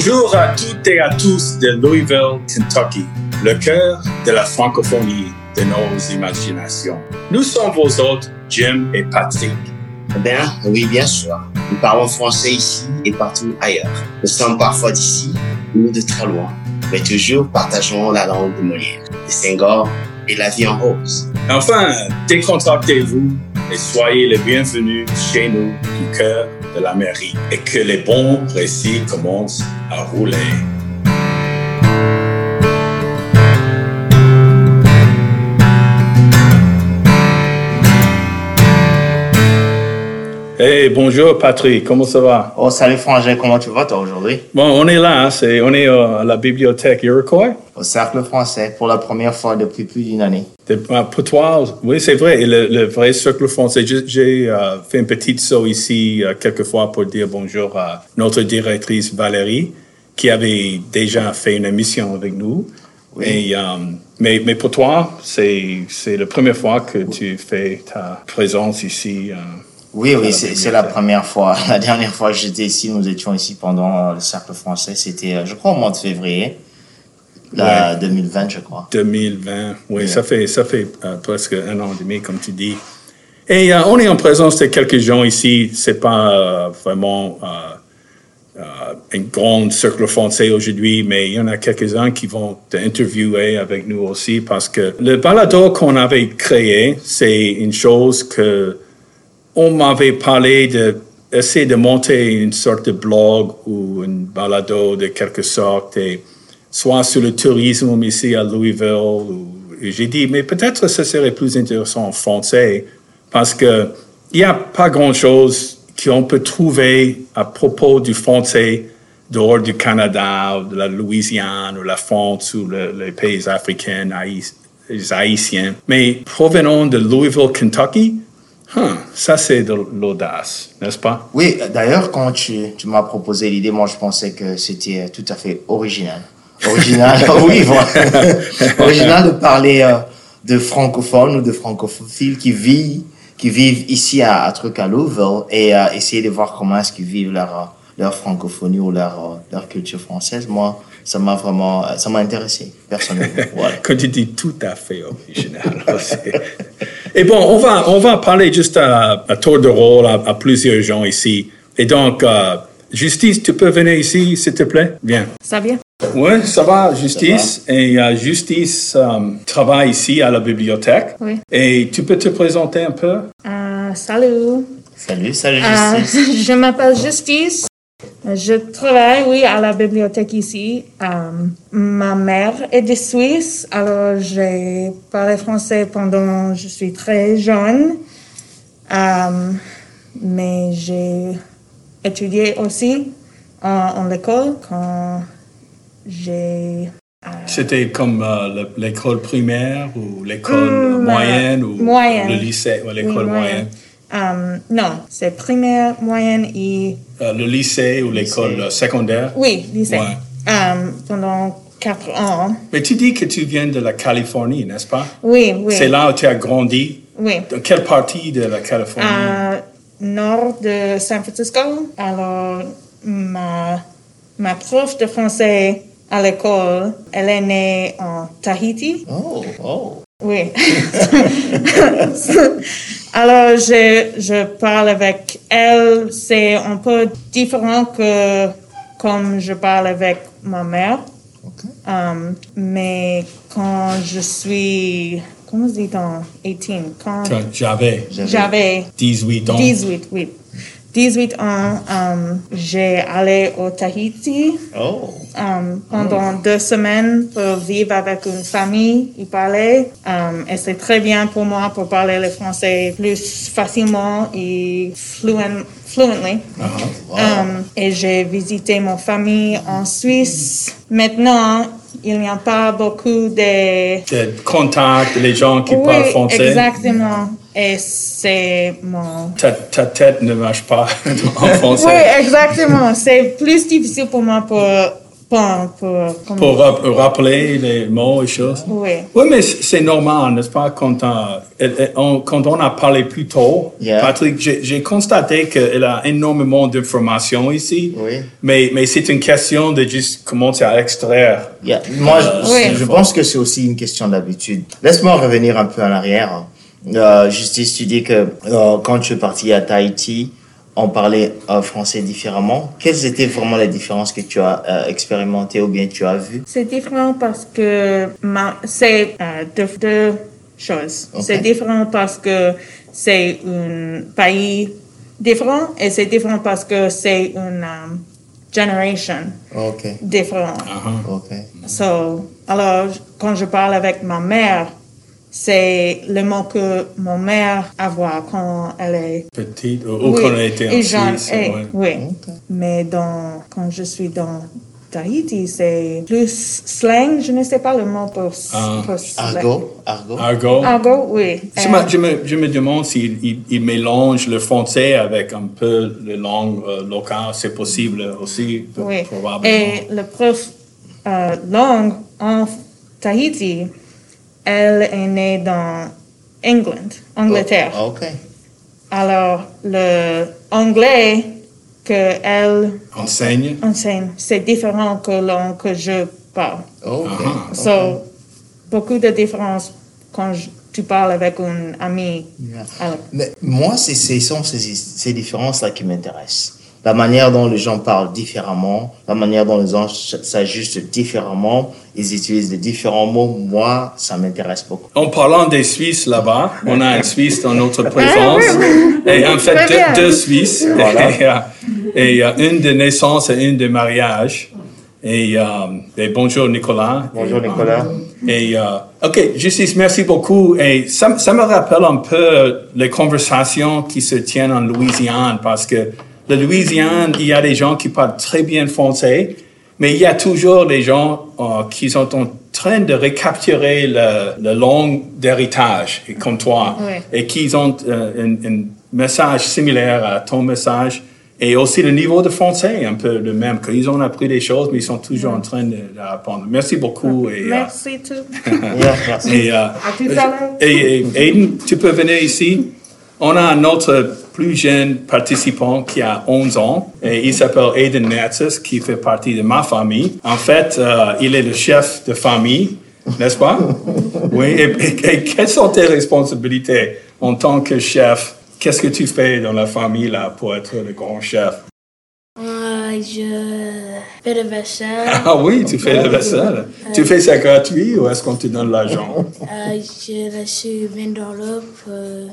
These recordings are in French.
Bonjour à toutes et à tous de Louisville, Kentucky, le cœur de la francophonie de nos imaginations. Nous sommes vos hôtes, Jim et Patrick. Eh bien, oui, bien sûr. Nous parlons français ici et partout ailleurs. Nous sommes parfois d'ici ou de très loin, mais toujours partageons la langue de Molière, de Senghor et la vie en rose. Enfin, décontractez-vous et soyez les bienvenus chez nous du cœur de la mairie et que les bons récits commencent à rouler. Hey, bonjour Patrick, comment ça va? Oh, salut Frangin, comment tu vas toi aujourd'hui? Bon, on est là, hein, c'est, on est euh, à la bibliothèque Iroquois. Au Cercle français, pour la première fois depuis plus d'une année. De- euh, Pour toi, oui, c'est vrai, le, le vrai cercle français. J'ai- euh, fait un petit saut ici euh, quelquefois pour dire bonjour à notre directrice Valérie, qui avait déjà fait une émission avec nous. Et, euh, mais, mais pour toi, c'est c'est la première fois que tu fais ta présence ici. Euh, Oui, oui, la c'est la première fois. La dernière fois que j'étais ici, nous étions ici pendant euh, le Cercle français. C'était, euh, je crois, au mois de février, la 2020, je crois. 2020. Oui, ça fait, ça fait euh, presque un an et demi, comme tu dis. Et euh, on est en présence de quelques gens ici. C'est pas euh, vraiment euh, euh, un grand cercle français aujourd'hui, mais il y en a quelques-uns qui vont t'interviewer avec nous aussi parce que le balado qu'on avait créé, c'est une chose que on m'avait parlé de essayer de monter une sorte de blog ou un balado de quelque sorte, soit sur le tourisme ici à Louisville. J'ai dit, mais peut-être ce serait plus intéressant en français parce que il n'y a pas grand-chose qu'on peut trouver à propos du français dehors du Canada, ou de la Louisiane, ou la France, ou le- les pays africains, Haïtiens. Mais provenant de Louisville, Kentucky, Huh, ça c'est de l'audace, n'est-ce pas? Oui, d'ailleurs, quand tu, tu m'as proposé l'idée, moi, je pensais que c'était tout à fait original. Original, oui, voilà. original de parler euh, de francophones ou de francophiles qui vivent, qui vivent ici à, à truc à Louisville et euh, essayer de voir comment est-ce qu'ils vivent leur, leur francophonie ou leur, euh, leur culture française. Moi, ça m'a vraiment, ça m'a intéressé, personnellement. Voilà. Quand tu dis tout à fait original. Et bon, on va, on va parler juste à, à tour de rôle à, à plusieurs gens ici. Et donc, euh, Justice, tu peux venir ici, s'il te plaît? Bien. Ça vient? Oui, ça va, Justice. Et euh, Justice euh, travaille ici à la bibliothèque. Oui. Et tu peux te présenter un peu? Euh, salut. Salut, salut, Euh, Justice. je m'appelle Justice. Je travaille, oui, à la bibliothèque ici. Euh, ma mère est de Suisse, alors j'ai parlé français pendant je suis très jeune. Euh, mais j'ai étudié aussi en, en l'école quand j'ai C'était comme euh, le- l'école primaire ou l'école moyenne ou moyenne. le lycée ou l'école Oui, moyenne? Euh, non, c'est primaire, moyenne et Euh, le lycée ou l'école euh, secondaire? Oui, lycée. Ouais. Euh, pendant quatre ans. Mais tu dis que tu viens de la Californie, n'est-ce pas? Oui, oui. C'est là où tu as grandi? Oui. Dans quelle partie de la Californie? Euh, nord de San Francisco. Alors, ma, ma prof de français à l'école, elle est née en Tahiti. Oh, oh. Oui. Alors, je, je parle avec elle. C'est un peu différent que comme je parle avec ma mère. Um, mais quand je suis, comment dit-on, 18, quand Quand J'avais j'avais 18 ans. 18, oui. 18 ans, um, j'ai allé au Tahiti Oh. um, pendant deux semaines pour vivre avec une famille y parler. Um, et c'est très bien pour moi pour parler le français plus facilement et fluent, fluently. Um, et j'ai visité mon famille en Suisse. Maintenant, il n'y a pas beaucoup de... De contact, les gens qui parlent oui, français. exactement. Et c'est mon... Ta, ta tête ne marche pas en Oui, français. exactement. C'est plus difficile pour moi pour Pour, comme- Pour rap- rappeler les mots et choses. Oui. Oui, mais c'est normal, n'est-ce pas? Quand, euh, on, quand on a parlé plus tôt, Yeah. Patrick, j'ai constaté qu'elle a énormément d'informations ici. Oui. Mais, mais c'est une question de juste commencer à extraire. Yeah. Moi, je, Oui. je pense que c'est aussi une question d'habitude. Laisse-moi revenir un peu en arrière. Euh, Justice, tu dis que euh, quand tu es parti à Tahiti, on parlait euh, français différemment. Quelles étaient vraiment les différences que tu as euh, expérimentées ou bien tu as vues? C'est différent parce que c'est euh, deux, deux choses. C'est différent parce que c'est un pays différent et c'est différent parce que c'est une euh, generation Ok, différente. ok. So, alors, quand je parle avec ma mère, c'est le mot que ma mère a quand elle est Petite, ou, ou qu'on a été en et jeune, Suisse. et- ouais. oui. Mais dans, quand je suis dans Tahiti, c'est plus slang, je ne sais pas le mot pour, Ah. pour slang. Argot Argot Argot. Argot, oui. Je, Euh, me, je, me, je me demande s'il il, il mélange le français avec un peu la langue euh, locale. C'est possible aussi, oui. probablement. Et le prof euh, langue en Tahiti, elle est née dans England, Angleterre. Oh, Ok. Alors, le anglais que elle Enseigne? enseigne, c'est différent que le langue que je parle. Ok. Ah. So, beaucoup de différences quand je- tu parles avec un ami. Yeah. Mais moi, c'est ce sont ces, ces différences-là qui m'intéressent. La manière dont les gens parlent différemment, la manière dont les gens s'ajustent différemment, ils utilisent de différents mots, moi, ça m'intéresse beaucoup. En parlant des Suisses là-bas, on a un Suisse dans notre présence. Et en fait, deux, Suisses. Voilà. Et, euh, et, euh, une de naissance et une de mariage. Et, euh, et bonjour Nicolas. Bonjour Nicolas. Et, euh, OK, Justice, merci beaucoup. Et ça, ça me rappelle un peu les conversations qui se tiennent en Louisiane, parce que la Louisiane, il y a des gens qui parlent très bien français, mais il y a toujours des gens euh, qui sont en train de recapturer le, le langue d'héritage, comme toi, et qui ont euh, un, un message similaire à ton message. Et aussi le niveau de français, un peu le même, qu'ils ont appris des choses, mais ils sont toujours en train de- d'apprendre. Merci beaucoup. Et, euh, merci tout. Et, euh, et Aiden, tu peux venir ici. On a un autre plus jeune participant qui a 11 ans et il s'appelle Aiden Natsis qui fait partie de ma famille. En fait, euh, il est le chef de famille, n'est-ce pas? Oui. Et, et- et quelles sont tes responsabilités en tant que chef? Qu'est-ce que tu fais dans la famille là pour être le grand chef? Euh, je fais le vaisselle. Ah oui, tu fais le vaisselle. Tu fais ça gratuit ou est-ce qu'on te donne l'argent? Euh, j'ai reçu 20 dollars pour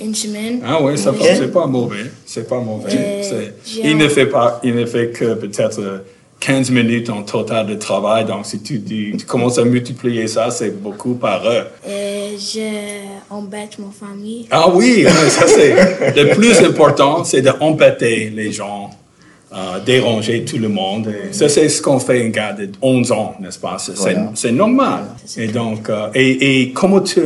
une semaine. Ah oui, ça Ok. c'est pas mauvais. C'est pas mauvais. Euh, il ne fait pas, il ne fait que peut-être euh, 15 minutes en total de travail. Donc si tu, dis- tu commences à multiplier ça, c'est beaucoup par heure. Et j'embête ma famille. Ah oui, ça c'est le plus important, c'est d'embêter les gens, euh, déranger tout le monde. Et ça c'est ce qu'on fait un gars de 11 ans, n'est-ce pas? C'est c'est- Voilà. c'est normal. Et donc, euh, et, et comment tu,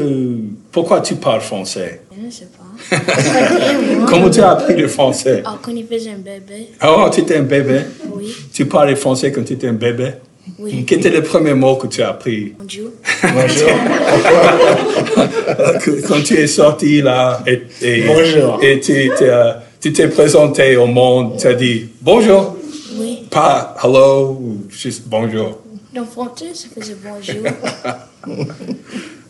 pourquoi tu parles français? Je sais pas. Comment tu as appris le français? Ah, quand il faisait un bébé, Oh, tu étais un bébé? Oui, Tu parlais français quand tu étais un bébé? Oui. Quel était le premier mot que tu as appris? Bonjour. Bonjour. Quand tu es sorti là et, et, Bonjour. et tu t'es, tu t'es présenté au monde, tu as dit bonjour, Oui. pas hello, ou juste bonjour. Dans le français, ça faisait bonjour.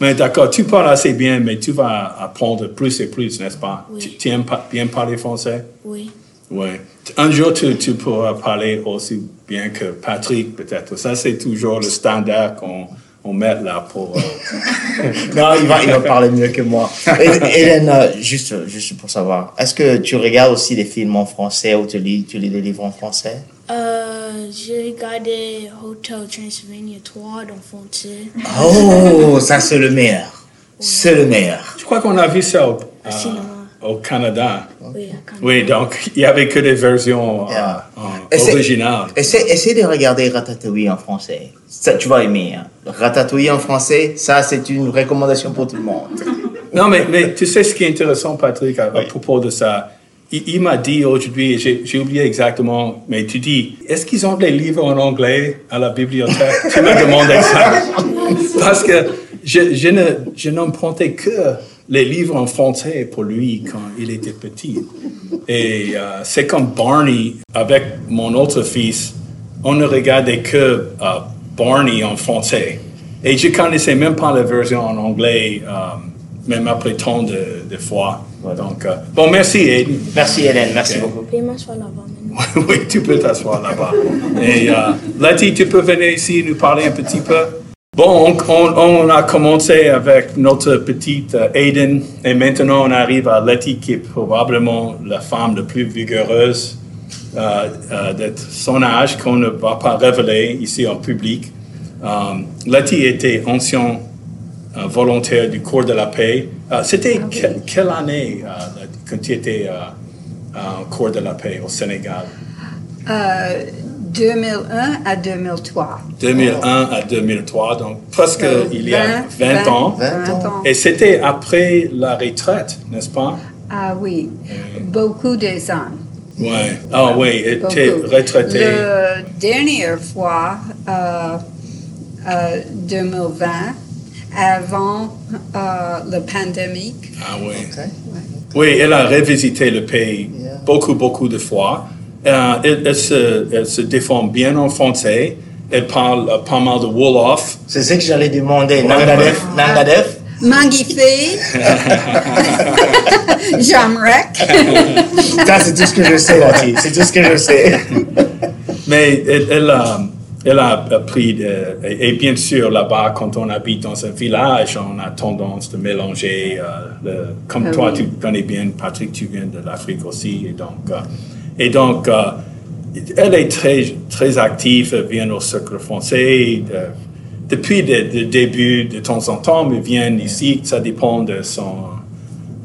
Mais d'accord, tu parles assez bien, mais tu vas apprendre plus et plus, n'est-ce pas? Oui. tu, tu aimes pa- bien parler français? Oui. Oui. Un jour, tu, tu pourras parler aussi bien que Patrick, peut-être. Ça, c'est toujours le standard qu'on on met là pour... euh, Non, il va, il va parler mieux que moi. Hélène, euh, juste, juste pour savoir, est-ce que tu regardes aussi des films en français ou tu lis, tu lis des livres en français? Euh, j'ai regardé Hotel Transylvania 3 dans le français. Oh, ça c'est le meilleur. C'est le meilleur. Je crois qu'on a vu ça au, euh, au Canada? Oui, à Canada. Oui, donc il n'y avait que des versions euh, Yeah. euh, originales. Essaie, essaie de regarder Ratatouille en français. Ça, tu vas aimer. Hein. Ratatouille en français, ça c'est une recommandation pour tout le monde. Non, mais, mais tu sais ce qui est intéressant, Patrick, à, à propos de ça? Il, m'a dit aujourd'hui, j'ai oublié exactement, mais tu dis, est-ce qu'ils ont des livres en anglais à la bibliothèque? Tu me demandais ça. Parce que je, je ne, je n'empruntais que les livres en français pour lui quand il était petit. Et euh, c'est comme Barney avec mon autre fils, on ne regardait que euh, Barney en français. Et je connaissais même pas la version en anglais, euh, même après tant de, de fois. Donc, euh, bon, merci Aiden. Merci Hélène, merci Ok. beaucoup. What I've been. oui, tu peux t'asseoir là-bas. Et euh, Letty, tu peux venir ici nous parler un petit peu? Bon, on, on- on a commencé avec notre petite euh, Aiden et maintenant on arrive à Letty qui est probablement la femme la plus vigoureuse euh, de son âge qu'on ne va pas révéler ici en public. Um, Letty était ancien euh, volontaire du Corps de la paix. Euh, C'était que- quelle année euh, quand tu étais euh, euh, au Corps de la paix au Sénégal? Euh, 2001 à 2003. 2001 à 2003, donc presque Euh, il y a 20, ans. 20 ans. Et c'était après la retraite, n'est-ce pas? Ah oui, beaucoup des ans. Oui. Ah oui, il était Beaucoup. retraité. La dernière fois, euh, euh, 2020, avant euh, la pandémie. Ah oui. Ok. Oui, elle a revisité le pays Yeah. beaucoup, beaucoup de fois. Euh, elle, elle se, elle se défend bien en français. Elle parle euh, pas mal de Wolof. C'est ce que j'allais demander. Nangadef, Nangadef? Magnifique. Jamrek. Ça, c'est tout ce que je sais, là-dessus. C'est tout ce que je sais. Mais elle, elle a, elle a appris, de- et, et bien sûr, là-bas, quand on habite dans un village, on a tendance de mélanger, euh, le- comme Ah toi, oui. tu connais bien, Patrick, tu viens de l'Afrique aussi, et donc, euh, et donc euh, elle est très, très active, elle vient au cercle français, de- depuis le, début, de temps en temps, mais vient ici, ça dépend de son,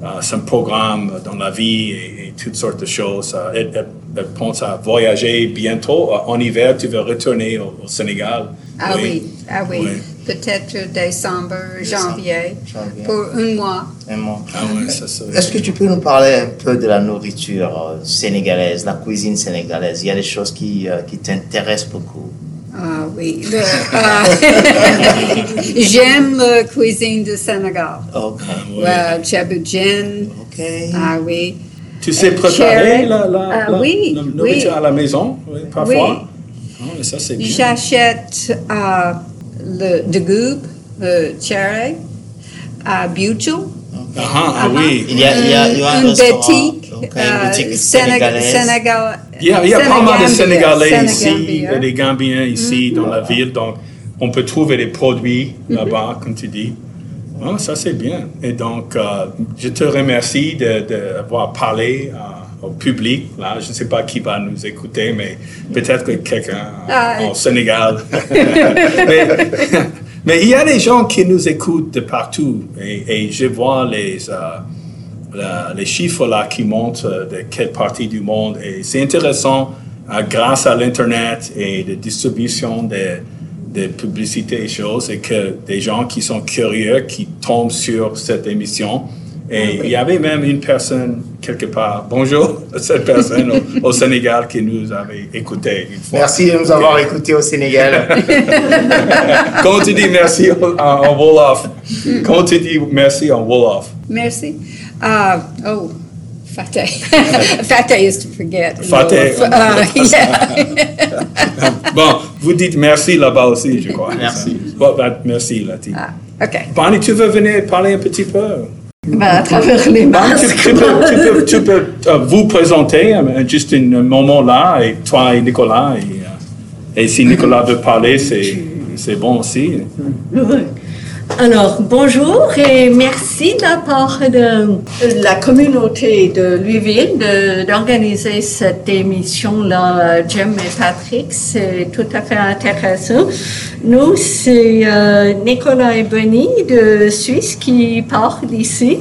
euh, son programme dans la vie et, et toutes sortes de choses. Euh, Elle, elle- elle pense à voyager bientôt. Euh, En hiver, tu veux retourner au, au Sénégal. Ah oui, ah oui. Oui. Peut-être décembre, Décembre, janvier, janvier. pour un mois. Vraiment. Ah ouais, ça serait- Est-ce que tu peux nous parler un peu de la nourriture euh, sénégalaise, la cuisine sénégalaise? Il y a des choses qui, euh, qui t'intéressent beaucoup. Ah oui. le- euh, J'aime la cuisine du Sénégal. Ok. Ouais. Ouais, Djaboujen. Ok. Ah oui. Tu sais préparer Cherry. la, la, Ah, la- oui, la nourriture oui. à la maison, oui, parfois? Mais ça, c'est bien. J'achète euh, le dégoût, le cherry, à Buchel. Ah, ah, ah oui. Il y a, il y a, il y a un une restaurant, boutique, euh, une boutique Sénég- sénégalaise. Sénégal. Il y a, il y a pas mal de Sénégambia, Sénégalais ici, et des Gambiens ici dans la ville, donc on peut trouver des produits là-bas, comme tu dis. Ah, ça, c'est bien. Et donc, euh, je te remercie d'avoir parlé euh, au public. Là, je ne sais pas qui va nous écouter, mais peut-être que quelqu'un Ah, au Sénégal. mais, mais il y a des gens qui nous écoutent de partout et, et je vois les, euh, la- les chiffres là qui montrent euh, de quelle partie du monde et c'est intéressant euh, grâce à l'internet et la distribution de, de publicités et choses et que des gens qui sont curieux qui tombent sur cette émission et il y avait même une personne quelque part bonjour cette personne au, au Sénégal qui nous avait écouté une fois Merci de nous avoir écoutés au Sénégal. Comment tu dis merci en, en Wolof? Comment tu dis merci en Wolof? Merci. Uh, oh, Fateh. Fateh is to forget. Fateh. Uh, yeah. Bon, vous dites merci là-bas aussi, je crois. Merci. Bon, ben, merci, Lati. Ah, OK. Bonnie, tu veux venir parler un petit peu? Ben, à travers les Bonnie, tu, masques. tu peux, tu peux- tu peux, euh, vous présenter euh, juste un moment là, et toi et Nicolas. Et, euh, et si Nicolas veut parler, c'est c'est bon aussi. Alors, bonjour et merci de la part de la communauté de Louisville de- d'organiser cette émission-là, Jim et Patrick. C'est tout à fait intéressant. Nous, c'est euh, Nicolas et Benny de Suisse qui parlent ici.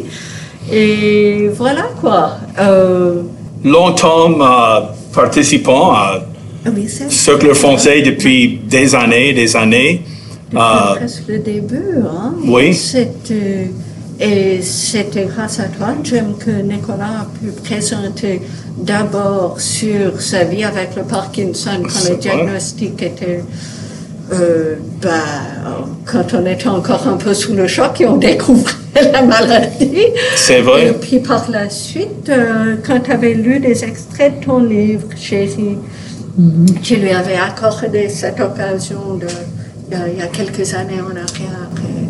Et voilà quoi. Euh, Longtemps euh, participant à ah oui, Cercle français depuis des années, des années. Depuis Euh, presque le début. Hein? oui. C'était Et c'était grâce à toi, Jim, que Nicolas a pu présenter d'abord sur sa vie avec le Parkinson quand C'est le vrai. diagnostic était euh, bah, quand on était encore un peu sous le choc et on découvrait la maladie. C'est vrai. Et puis par la suite, euh, quand tu avais lu des extraits de ton livre, chérie, tu lui avais accordé cette occasion de, il y a, quelques années en arrière. et,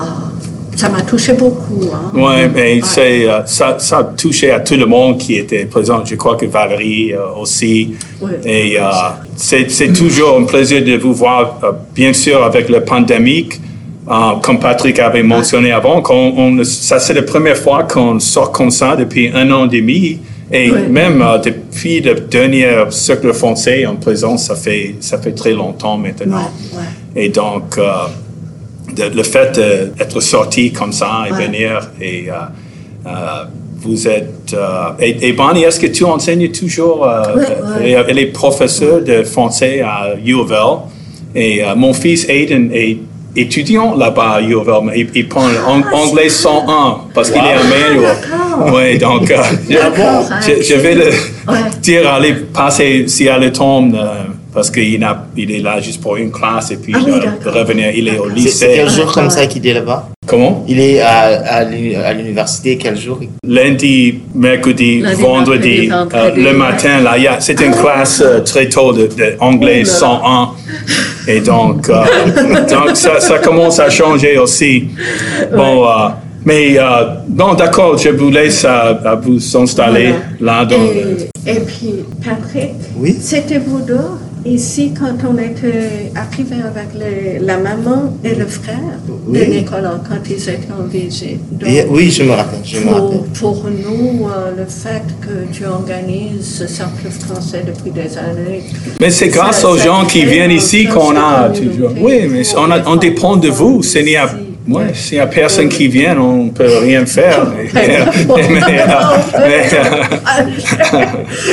ah, ça m'a touché beaucoup. Hein. Oui, mais c'est, euh, ça, ça a touché à tout le monde qui était présent. Je crois que Valérie euh, aussi. Oui. Et euh, c'est, toujours un plaisir de vous voir, euh, bien sûr, avec la pandémie. euh, comme Patrick avait mentionné avant, qu'on, on- ça c'est la première fois qu'on sort comme ça depuis un an et demi. Et Oui. même euh, depuis le dernier cercle français en présence, ça fait, ça fait très longtemps maintenant. Ouais, ouais. Et donc, euh, de- le fait d'être sorti comme ça et Ouais. venir, et euh, vous êtes. et, et Bonnie, est-ce que tu enseignes toujours? Elle, est- professeure de français à U of L? Et mon fils Aiden est étudiant là-bas à il, il prend anglais 101 parce qu'il est à d'accord. Oui, donc euh, je, je vais le Ouais. dire, aller passer si elle tombe, euh, parce qu'il n'a- il est là juste pour une classe et puis Ah oui, euh, revenir, il est au C'est- C'est lycée. quel jour comme ça qu'il est là-bas? Comment? Il est à, à l'uni- à l'université, quel jour? Lundi, mercredi, Lundi, vendredi, mercredi, euh, vendredi, le matin, là, il y a- c'est une classe euh, très tôt de, de anglais Oh là 101. Et donc, euh, donc ça, ça commence à changer aussi. Bon, euh, mais euh, bon, d'accord, je vous laisse à, à vous installer là dans le- Et, puis, Patrick, Oui. c'était vous deux? Ici quand on était arrivé avec les- la maman et le frère Oui. de Nicolas quand ils étaient en visite. Donc, Et- Oui, je me rappelle, je me rappelle. pour, nous, euh, le fait que tu organises ce cercle français depuis des années. Mais c'est grâce aux gens qui viennent ici qu'on a toujours. Oui, mais on, a- les on dépend de vous. francophones S'il ouais, s'il y a personne qui vient, on ne peut rien faire. Mais, euh, euh,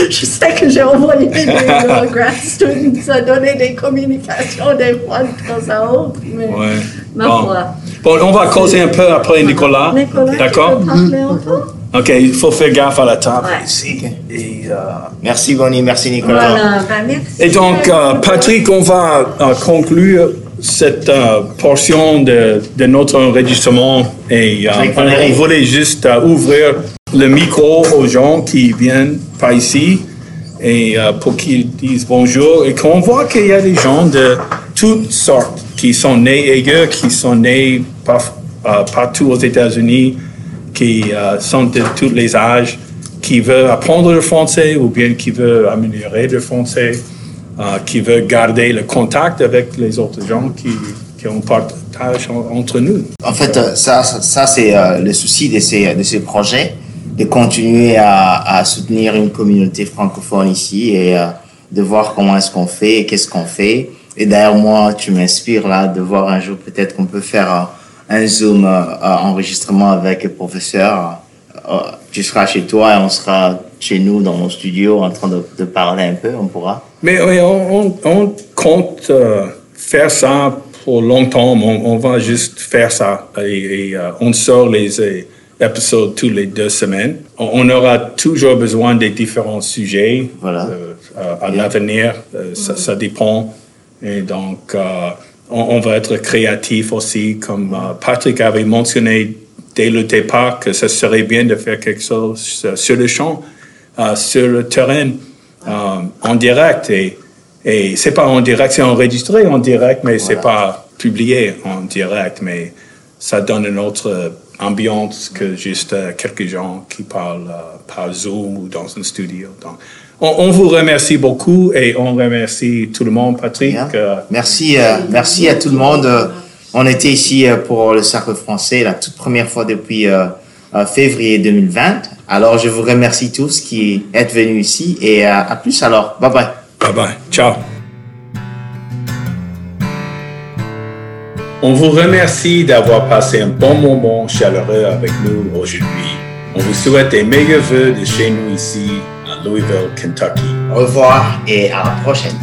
Je sais que j'ai envoyé des euh, grad students à donner des communications des fois de temps à autre, mais ouais. ma Bon. foi. Bon, on va causer un peu après Nicolas. Nicolas, D'accord? Ok, il faut faire gaffe à la table Ouais. ici. Et, euh, Merci Bonnie, merci Nicolas. Voilà, ben merci. Et donc, euh, Patrick, on va euh, conclure cette euh, portion de, de notre enregistrement et euh, on, voulait juste euh, ouvrir le micro aux gens qui viennent par ici et pour qu'ils disent bonjour et qu'on voit qu'il y a des gens de toutes sortes qui sont nés ailleurs, qui sont nés par- partout aux États-Unis, qui sont de tous les âges, qui veulent apprendre le français ou bien qui veulent améliorer le français, qui veulent garder le contact avec les autres gens qui, ont partage en- entre nous. En fait, euh, ça, ça, c'est euh, le souci de ces, de ces projets, de continuer à, à soutenir une communauté francophone ici et euh, de voir comment est-ce qu'on fait et qu'est-ce qu'on fait. Et d'ailleurs, moi, tu m'inspires là de voir un jour peut-être qu'on peut faire euh, un Zoom euh, euh, enregistrement avec le professeur. Euh, tu seras chez toi et on sera chez nous dans nos studios en train de, de parler un peu, on pourra. Mais oui, on, on- on compte euh, faire ça pour longtemps. On, on va juste faire ça. Et, et, euh, on sort les euh, épisodes tous les deux semaines. On, aura toujours besoin des différents sujets Voilà. euh, à, à l'avenir. Ça, ça dépend. Et donc, on, va être créatif aussi, comme Patrick avait mentionné dès le départ que ce serait bien de faire quelque chose sur le champ, sur le terrain, euh, en direct. Et, et c'est pas en direct, c'est enregistré en direct, mais c'est pas publié en direct. Mais ça donne une autre ambiance que juste euh, quelques gens qui parlent euh, par Zoom ou dans un studio. Donc, on, on vous remercie beaucoup et on remercie tout le monde, Patrick. Euh, Merci, euh, merci à tout le monde. Euh, On était ici euh, pour le Cercle français la toute première fois depuis euh, euh, février 2020. Alors, je vous remercie tous qui êtes venus ici et euh, à plus alors. Bye bye. Bye bye. Ciao. On vous remercie d'avoir passé un bon moment chaleureux avec nous aujourd'hui. On vous souhaite les meilleurs vœux de chez nous ici à Louisville, Kentucky. Au revoir et à la prochaine.